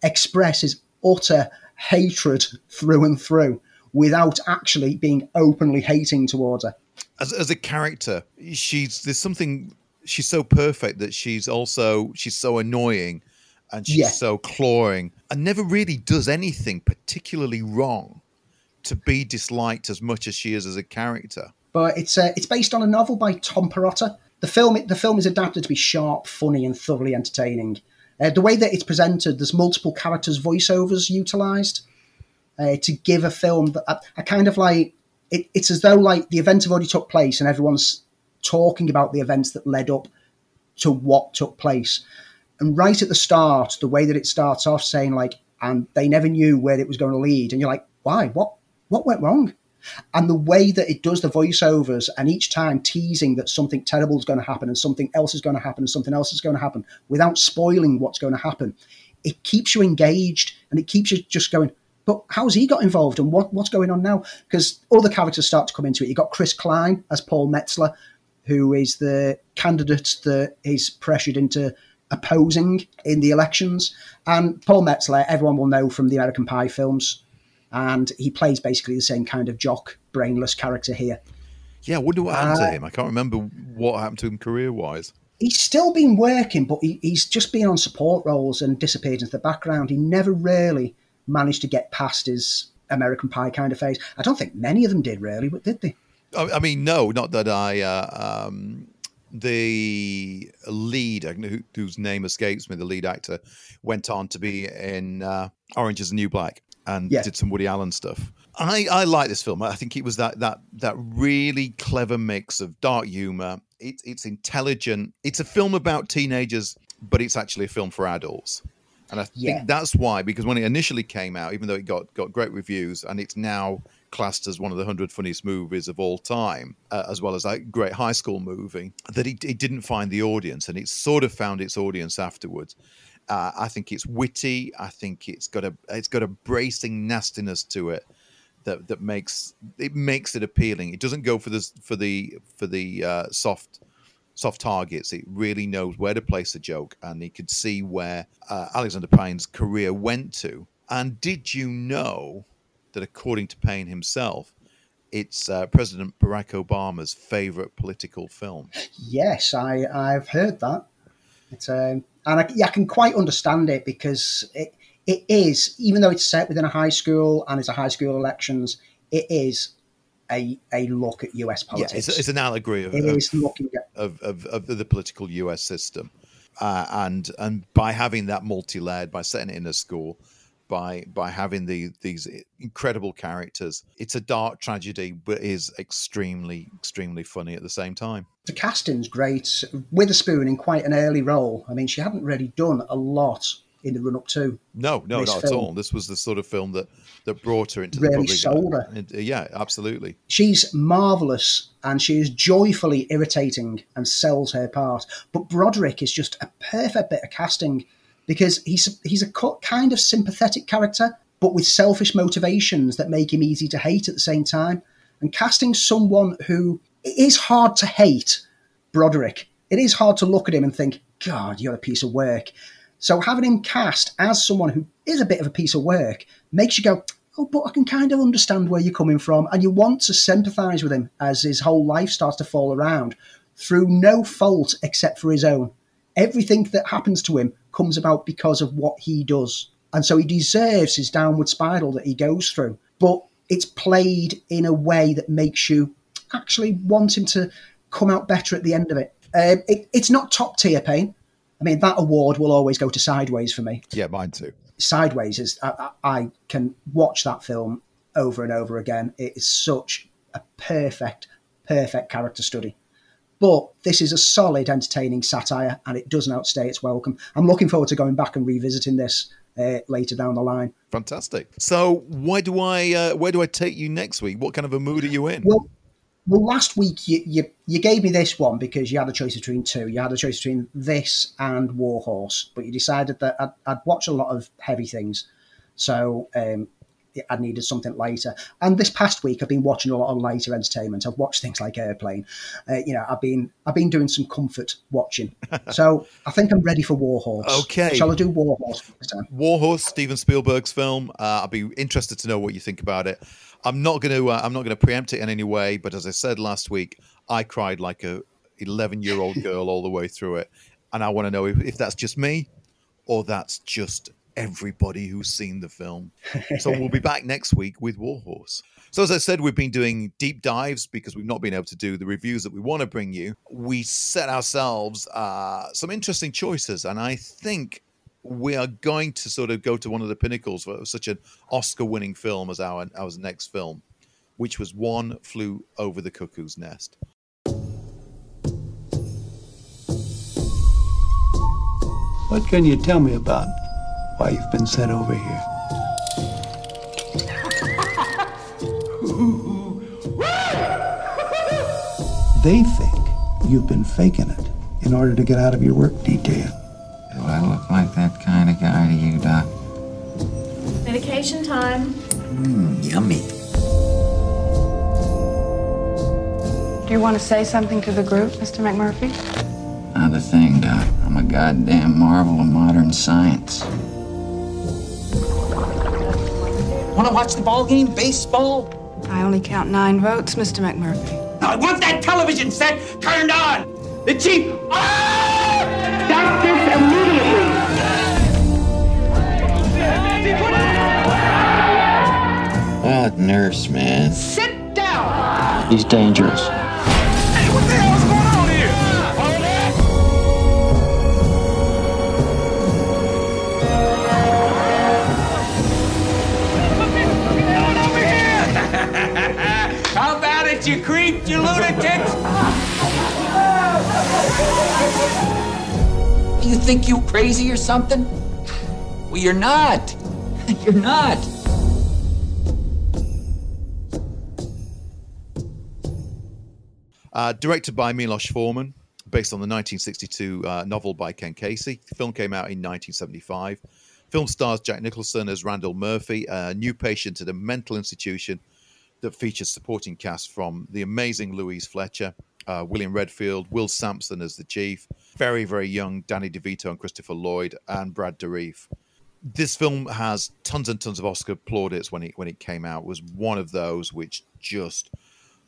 express his utter hatred through and through without actually being openly hating towards her. As, as a character, she's there's something. She's so perfect that she's also she's so annoying, and she's Yeah. so clawing, and never really does anything particularly wrong to be disliked as much as she is as a character. But it's uh, it's based on a novel by Tom Perrotta. The film the film is adapted to be sharp, funny, and thoroughly entertaining. Uh, the way that it's presented, there's multiple characters' voiceovers utilised uh, to give a film that a, a kind of like it, it's as though like the events have already took place and everyone's talking about the events that led up to what took place. And right at the start, the way that it starts off saying like, and they never knew where it was going to lead, and you're like, why? What? What went wrong? And the way that it does the voiceovers, and each time teasing that something terrible is going to happen, and something else is going to happen, and something else is going to happen, without spoiling what's going to happen, it keeps you engaged, and it keeps you just going. But how's he got involved, and what what's going on now? Because other characters start to come into it. You've got Chris Klein as Paul Metzler, who is the candidate that is pressured into opposing in the elections. And Paul Metzler, everyone will know from the American Pie films, and he plays basically the same kind of jock, brainless character here. Yeah, I wonder what happened Uh, to him. I can't remember what happened to him career wise. He's still been working, but he, he's just been on support roles and disappeared into the background. He never really managed to get past his American Pie kind of phase. I don't think many of them did really, but did they? I, I mean, no, not that I uh, um, the lead, who- whose name escapes me, the lead actor, went on to be in uh, Orange is the New Black and Yeah. did some Woody Allen stuff. I, I like this film. I think it was that that that really clever mix of dark humor. It, it's intelligent. It's a film about teenagers, but it's actually a film for adults. And I think Yeah. that's why, because when it initially came out, even though it got got great reviews, and it's now classed as one of the hundred funniest movies of all time, uh, as well as a great high school movie, that it, it didn't find the audience, and it sort of found its audience afterwards. Uh, I think it's witty. I think it's got a it's got a bracing nastiness to it that that makes it makes it appealing. It doesn't go for the for the for the uh, soft soft targets. It really knows where to place the joke, and he could see where uh, Alexander Payne's career went to. And did you know that, according to Payne himself, it's uh, President Barack Obama's favorite political film? Yes, I I've heard that. It's um, and I, yeah, I can quite understand it because it it is even though it's set within a high school and it's a high school elections, it is a a look at U.S. politics. Yeah, it's, it's an allegory of, It of, is looking at of, of, of the political U.S. system, uh, and and by having that multi-layered, by setting it in a school, by by having the these incredible characters, it's a dark tragedy, but is extremely extremely funny at the same time. the casting's great. Witherspoon in quite an early role. I mean, she hadn't really done a lot in the run up to. No, no, not at all. This was the sort of film that that brought her into the Really public. sold her. And, yeah, absolutely. She's marvelous and she is joyfully irritating and sells her part. But Broderick is just a perfect bit of casting because he's he's a kind of sympathetic character, but with selfish motivations that make him easy to hate at the same time. And casting someone who it is hard to hate, Broderick. It is hard to look at him and think, God, you're a piece of work. So having him cast as someone who is a bit of a piece of work makes you go, oh, but I can kind of understand where you're coming from. And you want to sympathise with him as his whole life starts to fall around through no fault except for his own. Everything that happens to him comes about because of what he does. And so he deserves his downward spiral that he goes through. But it's played in a way that makes you actually want him to come out better at the end of it. Um, it it's not top tier Payne. I mean, that award will always go to Sideways for me. Yeah, mine too. Sideways is I, I I can watch that film over and over again. It is such a perfect, perfect character study. But this is a solid, entertaining satire, and it doesn't outstay its welcome. I'm looking forward to going back and revisiting this uh, later down the line. Fantastic. So, why do I? Uh, where do I take you next week? What kind of a mood are you in? Well, well, last week you, you you gave me this one because you had a choice between two. You had a choice between this and Warhorse, but you decided that I'd, I'd watch a lot of heavy things, so um, I needed something lighter. And this past week, I've been watching a lot of lighter entertainment. I've watched things like Airplane. Uh, you know, I've been I've been doing some comfort watching. *laughs* so I think I'm ready for Warhorse. Okay. Shall I do Warhorse this time? Warhorse, Steven Spielberg's film. Uh, I'd be interested to know what you think about it. I'm not going to. Uh, I'm not going to preempt it in any way. But as I said last week, I cried like a 11 year old *laughs* girl all the way through it, and I want to know if, if that's just me, or that's just everybody who's seen the film. *laughs* So we'll be back next week with Warhorse. So as I said, we've been doing deep dives because we've not been able to do the reviews that we want to bring you. We set ourselves uh, some interesting choices, and I think we are going to sort of go to one of the pinnacles for such an Oscar-winning film as our our next film, which was One Flew Over the Cuckoo's Nest. What can you tell me about why you've been sent over here? They think you've been faking it in order to get out of your work detail. Do I look like that kind of guy to you, Doc? Medication time. Mmm, yummy. Do you want to say something to the group, Mr. McMurphy? Not a thing, Doc. I'm a goddamn marvel of modern science. Want to watch the ball game, baseball? I only count nine votes, Mr. McMurphy. I want that television set turned on. The chief. Ah! Stop this immediately. That nurse, man. Sit down. He's dangerous. Think you crazy or something? Well, you're not. *laughs* You're not. Uh, directed by Milos Forman, based on the 1962 uh, novel by Ken Kesey. The film came out in 1975. Film stars Jack Nicholson as Randall Murphy, a new patient at a mental institution that features supporting cast from the amazing Louise Fletcher, uh, William Redfield, Will Sampson as the chief, very, very young Danny DeVito and Christopher Lloyd, and Brad Dourif. This film has tons and tons of Oscar plaudits when it when it came out. It was one of those which just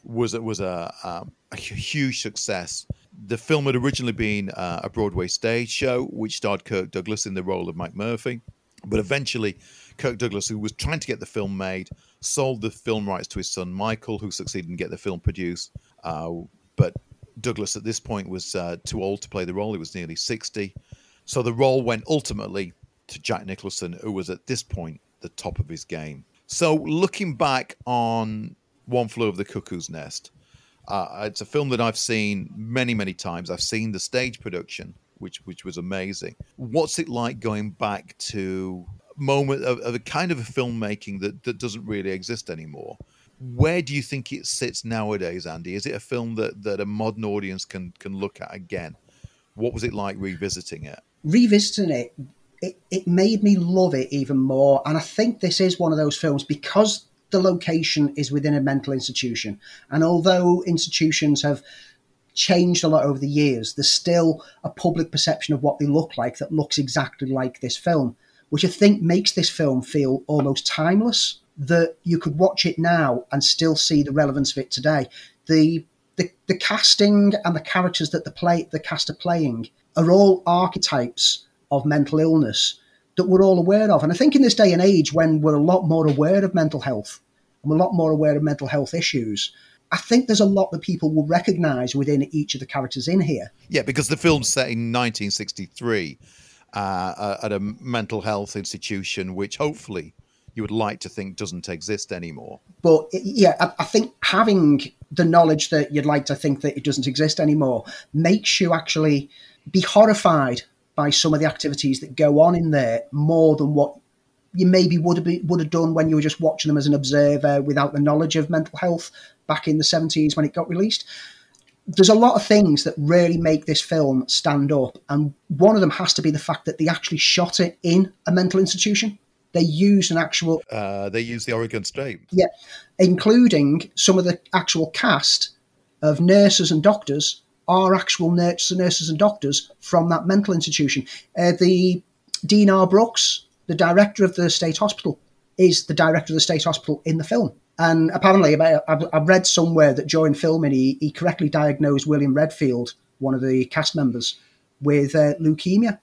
was it was a, a, a huge success. The film had originally been uh, a Broadway stage show, which starred Kirk Douglas in the role of McMurphy. But eventually, Kirk Douglas, who was trying to get the film made, sold the film rights to his son Michael, who succeeded in getting the film produced. Uh, but Douglas, at this point, was uh, too old to play the role. He was nearly 60. So the role went ultimately to Jack Nicholson, who was at this point the top of his game. So looking back on One Flew of the Cuckoo's Nest, uh, it's a film that I've seen many, many times. I've seen the stage production, which which was amazing. What's it like going back to moment of, of a kind of a filmmaking that, that doesn't really exist anymore? Where do you think it sits nowadays, Andy? Is it a film that, that a modern audience can can look at again? What was it like revisiting it? Revisiting it, it, it made me love it even more. And I think this is one of those films because the location is within a mental institution. And although institutions have changed a lot over the years, there's still a public perception of what they look like that looks exactly like this film, which I think makes this film feel almost timeless. That you could watch it now and still see the relevance of it today. The the, the casting and the characters that the play the cast are playing are all archetypes of mental illness that we're all aware of. And I think in this day and age, when we're a lot more aware of mental health and we're a lot more aware of mental health issues, I think there's a lot that people will recognize within each of the characters in here. Yeah, because the film's set in 1963 uh, at a mental health institution, which hopefully you would like to think doesn't exist anymore. But yeah, I, think having the knowledge that you'd like to think that it doesn't exist anymore makes you actually be horrified by some of the activities that go on in there more than what you maybe would have be, would have done when you were just watching them as an observer without the knowledge of mental health back in the 70s when it got released. There's a lot of things that really make this film stand up, and one of them has to be the fact that they actually shot it in a mental institution. They used an actual. Uh, they used the Oregon State. Yeah, including some of the actual cast of nurses and doctors are actual nurses, nurses and doctors from that mental institution. Uh, the Dean R. Brooks, the director of the state hospital, is the director of the state hospital in the film. And apparently, I've, I've read somewhere that during filming, he, he correctly diagnosed William Redfield, one of the cast members, with uh, leukemia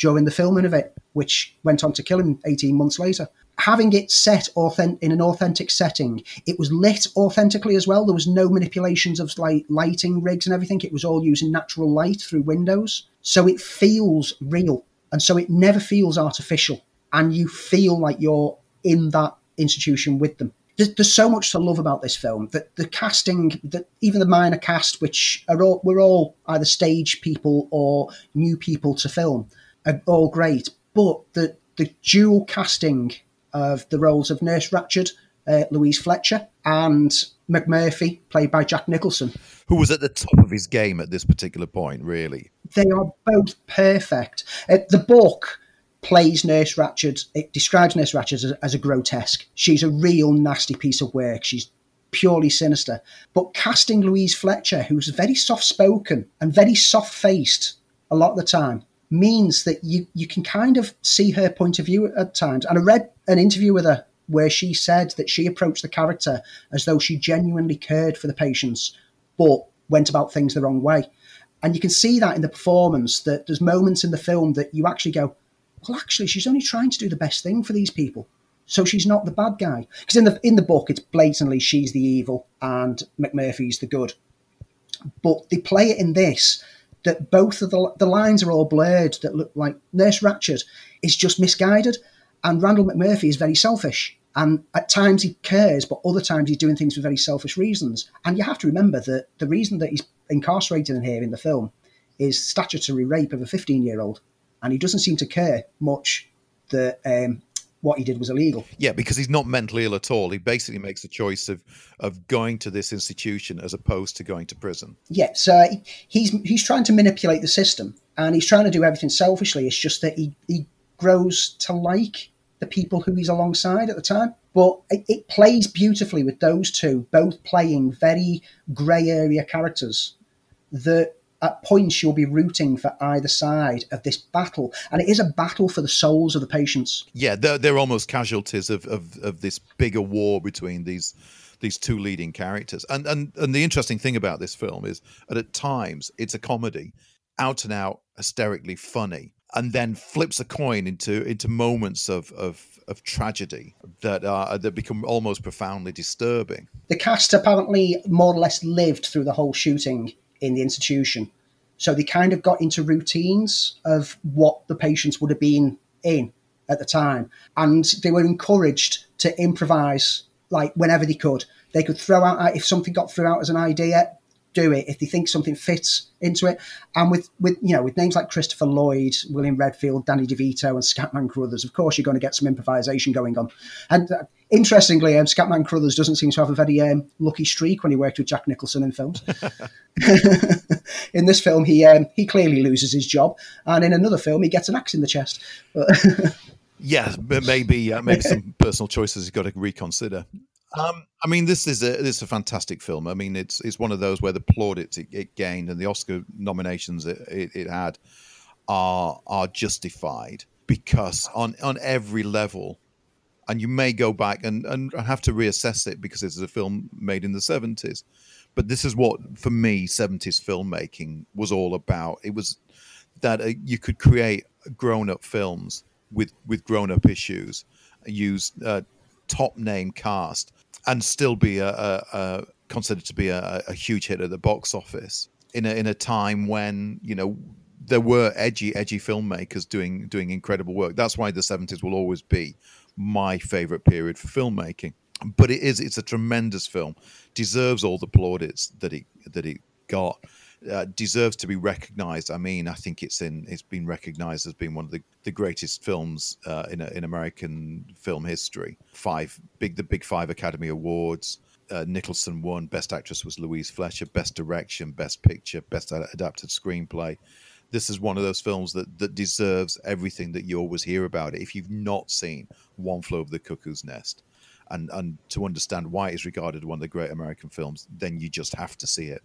during the filming of it, which went on to kill him 18 months later. Having it set authentic, in an authentic setting, it was lit authentically as well. There was no manipulations of like lighting rigs and everything. It was all using natural light through windows. So it feels real. And so it never feels artificial. And you feel like you're in that institution with them there's, there's so much to love about this film that the casting, that even the minor cast, which are all we're all either stage people or new people to film, are all great. But the the dual casting of the roles of Nurse Ratched, uh, Louise Fletcher, and McMurphy, played by Jack Nicholson, who was at the top of his game at this particular point, really. They are both perfect. Uh, the book plays Nurse Ratched, it describes Nurse Ratched as, as a grotesque. She's a real nasty piece of work. She's purely sinister. But casting Louise Fletcher, who's very soft spoken and very soft faced a lot of the time, means that you, you can kind of see her point of view at times. And I read an interview with her where she said that she approached the character as though she genuinely cared for the patients, but went about things the wrong way. And you can see that in the performance, that there's moments in the film that you actually go, well, actually, she's only trying to do the best thing for these people. So she's not the bad guy. Because in the in the book, it's blatantly she's the evil and McMurphy's the good. But they play it in this that both of the the lines are all blurred. That look like Nurse Ratched is just misguided, and Randall McMurphy is very selfish. And at times he cares, but other times he's doing things for very selfish reasons. And you have to remember that the reason that he's incarcerated in here in the film is statutory rape of a 15 year old. And he doesn't seem to care much that um, what he did was illegal. Yeah, because he's not mentally ill at all. He basically makes the choice of of going to this institution as opposed to going to prison. Yeah, so he's he's trying to manipulate the system, and he's trying to do everything selfishly. It's just that he he grows to like the people who he's alongside at the time. But it, it plays beautifully with those two, both playing very grey area characters that at points you'll be rooting for either side of this battle. And it is a battle for the souls of the patients. Yeah they're, they're almost casualties of, of, of this bigger war between these these two leading characters. And, and and the interesting thing about this film is that at times it's a comedy out and out hysterically funny and then flips a coin into into moments of of, of tragedy that are that become almost profoundly disturbing. The cast apparently more or less lived through the whole shooting in the institution. So they kind of got into routines of what the patients would have been in at the time. And they were encouraged to improvise like whenever they could. They could throw out, if something got thrown out as an idea, do it if they think something fits into it. And with, with you know with names like Christopher Lloyd, William Redfield, Danny DeVito, and Scatman Crothers, of course you're going to get some improvisation going on. And uh, interestingly, um, Scatman Crothers doesn't seem to have a very um, lucky streak when he worked with Jack Nicholson in films. *laughs* in this film, he um, he clearly loses his job, and in another film, he gets an axe in the chest. *laughs* yeah, but maybe uh, maybe some *laughs* personal choices he's got to reconsider. Um, I mean, this is a this is a fantastic film. I mean, it's it's one of those where the plaudits it, it gained and the Oscar nominations it, it, it, had are are justified because on on every level, and you may go back and and have to reassess it because this is a film made in the seventies. But this is what, for me, seventies filmmaking was all about. It was that uh, you could create grown up films with with grown up issues, use uh, top name cast and still be a, a, a considered to be a, a, huge hit at the box office in a in a time when you know there were edgy edgy filmmakers doing doing incredible work. That's why the seventies will always be my favorite period for filmmaking. But it is it's a tremendous film, deserves all the plaudits that it that it got. Uh, deserves to be recognized. I mean, I think it's in it's been recognized as being one of the, the greatest films uh, in in American film history. Five big the big five Academy Awards. Uh, Nicholson won. Best Actress was Louise Fletcher. Best Direction, Best Picture, Best Adapted Screenplay. This is one of those films that that deserves everything that you always hear about it. If you've not seen One Flew of the Cuckoo's Nest, and and to understand why it's regarded one of the great American films, then you just have to see it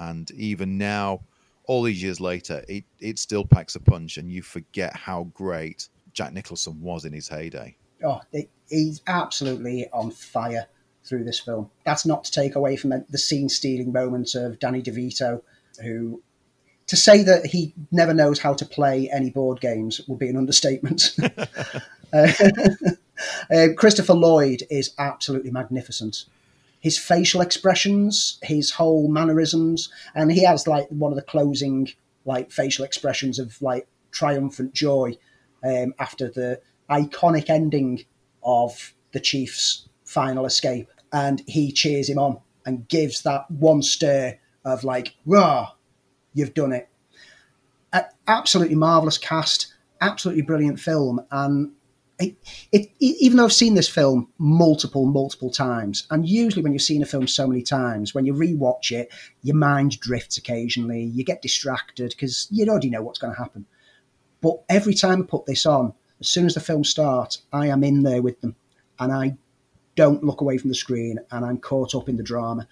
and even now, all these years later, it it still packs a punch, and you forget how great Jack Nicholson was in his heyday. Oh, he's absolutely on fire through this film. That's not to take away from the scene-stealing moments of Danny DeVito, who to say that he never knows how to play any board games would be an understatement. *laughs* uh, uh, Christopher Lloyd is absolutely magnificent his facial expressions, his whole mannerisms, and he has like one of the closing like facial expressions of like triumphant joy um, after the iconic ending of the Chiefs' final escape, and he cheers him on and gives that one stir of like, "Rah, you've done it!" A- absolutely marvelous cast, absolutely brilliant film, and it, it, even though I've seen this film multiple, multiple times, and usually when you've seen a film so many times, when you rewatch it, your mind drifts occasionally, you get distracted because you already know what's going to happen. But every time I put this on, as soon as the film starts, I am in there with them, and I don't look away from the screen, and I'm caught up in the drama.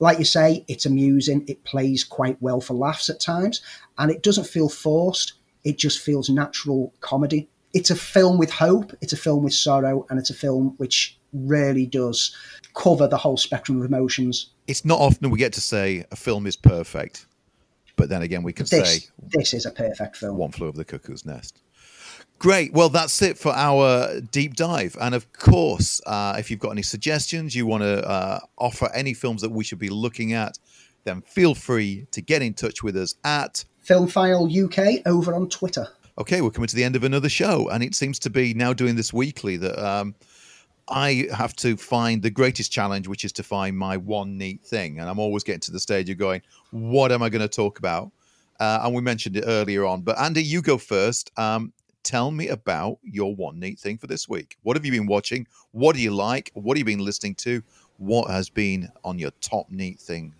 Like you say, it's amusing. It plays quite well for laughs at times, and it doesn't feel forced. It just feels natural comedy it's a film with hope, it's a film with sorrow, and it's a film which really does cover the whole spectrum of emotions. It's not often we get to say a film is perfect, but then again, we can this, say this is a perfect film. One Flew Over the Cuckoo's Nest. Great. Well, that's it for our deep dive. And of course, uh, if you've got any suggestions, you want to uh, offer any films that we should be looking at, then feel free to get in touch with us at Filmfile UK over on Twitter okay, we're coming to the end of another show, and it seems to be now doing this weekly that um, I have to find the greatest challenge, which is to find my one neat thing. And I'm always getting to the stage of going, what am I going to talk about? Uh, and we mentioned it earlier on. But Andy, you go first. Um, tell me about your one neat thing for this week. What have you been watching? What do you like? What have you been listening to? What has been on your top neat thing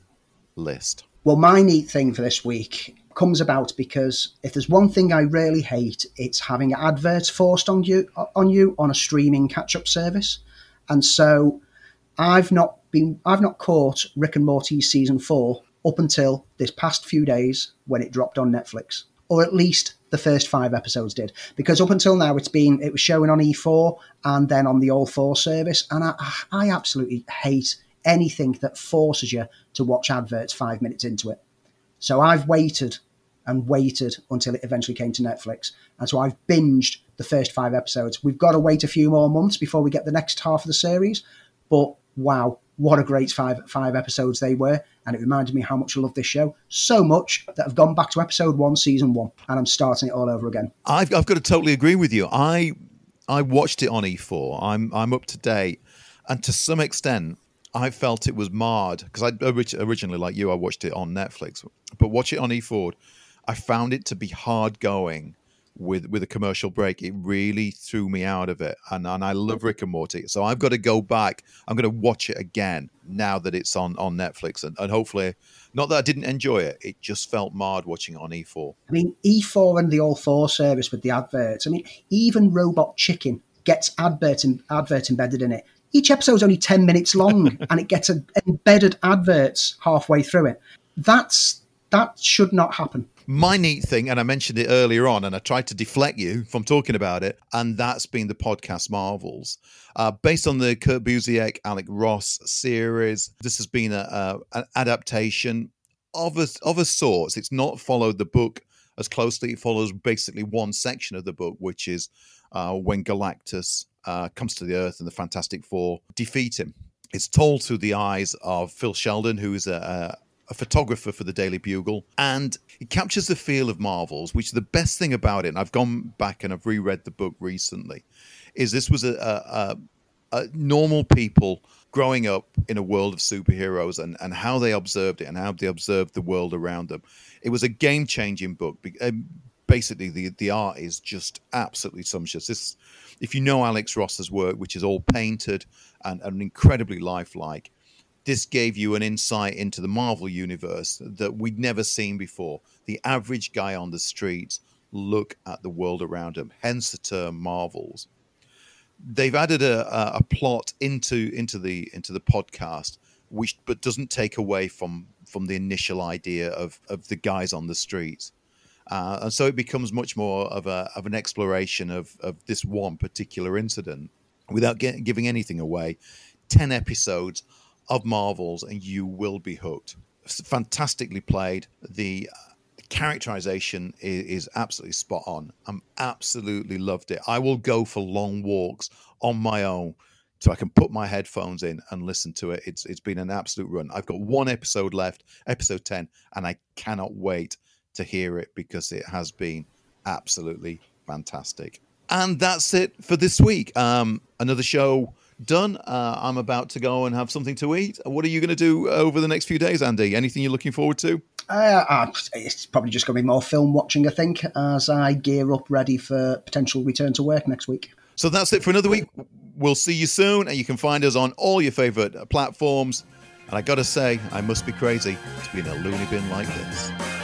list? Well, my neat thing for this week comes about because if there's one thing I really hate, it's having adverts forced on you on you on a streaming catch-up service. And so I've not been I've not caught Rick and Morty season 4 up until this past few days when it dropped on Netflix. Or at least the first five episodes did. Because up until now it's been it was showing on E4 and then on the All 4 service and I I absolutely hate anything that forces you to watch adverts 5 minutes into it. So I've waited and waited until it eventually came to Netflix. And so I've binged the first five episodes. We've got to wait a few more months before we get the next half of the series. But wow, what a great five five episodes they were. And it reminded me how much I love this show. So much that I've gone back to episode one, season one, and I'm starting it all over again. I've, I've got to totally agree with you. I I watched it on E4. I'm I'm up to date. And to some extent, I felt it was marred because I originally, like you, I watched it on Netflix, but watch it on E4. I found it to be hard going with with a commercial break. It really threw me out of it, and and I love Rick and Morty, so I've got to go back. I'm going to watch it again now that it's on on Netflix, and, and hopefully, not that I didn't enjoy it, it just felt marred watching it on E4. I mean, E4 and the All Four service with the adverts. I mean, even Robot Chicken gets advert in, advert embedded in it each episode's only 10 minutes long *laughs* and it gets a, embedded adverts halfway through it. That's that should not happen. My neat thing, and I mentioned it earlier on, and I tried to deflect you from talking about it, and that's been the podcast Marvels. Uh, based on the Kurt Busiek, Alex Ross series, this has been a, a, an adaptation of a, of a sorts. It's not followed the book as closely. It follows basically one section of the book, which is uh, when Galactus uh, comes to the Earth and the Fantastic Four defeat him. It's told through the eyes of Phil Sheldon, who is a, a photographer for the Daily Bugle, and it captures the feel of Marvels, which is the best thing about it, and I've gone back and I've reread the book recently, is this was a, a, a normal people growing up in a world of superheroes and, and how they observed it and how they observed the world around them. It was a game changing book. Um, basically, the, the art is just absolutely sumptuous. This if you know Alex Ross's work, which is all painted and, and incredibly lifelike, this gave you an insight into the Marvel universe that we'd never seen before. The average guy on the streets look at the world around him, hence the term Marvels. They've added a, a plot into into the into the podcast, which but doesn't take away from from the initial idea of of the guys on the streets. Uh, and so it becomes much more of a of an exploration of of this one particular incident without get, giving anything away. Ten episodes of Marvels, and you will be hooked. Fantastically played. The characterization is, is, absolutely spot on. I'm absolutely loved it. I will go for long walks on my own so I can put my headphones in and listen to it. It's it's been an absolute run. I've got one episode left, episode 10, and I cannot wait to hear it because it has been absolutely fantastic. And that's it for this week. Um, another show done. Uh, I'm about to go and have something to eat. What are you going to do over the next few days, Andy? Anything you're looking forward to? Uh, uh it's probably just going to be more film watching, I think, as I gear up ready for potential return to work next week. So that's it for another week. We'll see you soon, and you can find us on all your favorite platforms. And I got to say, I must be crazy to be in a loony bin like this.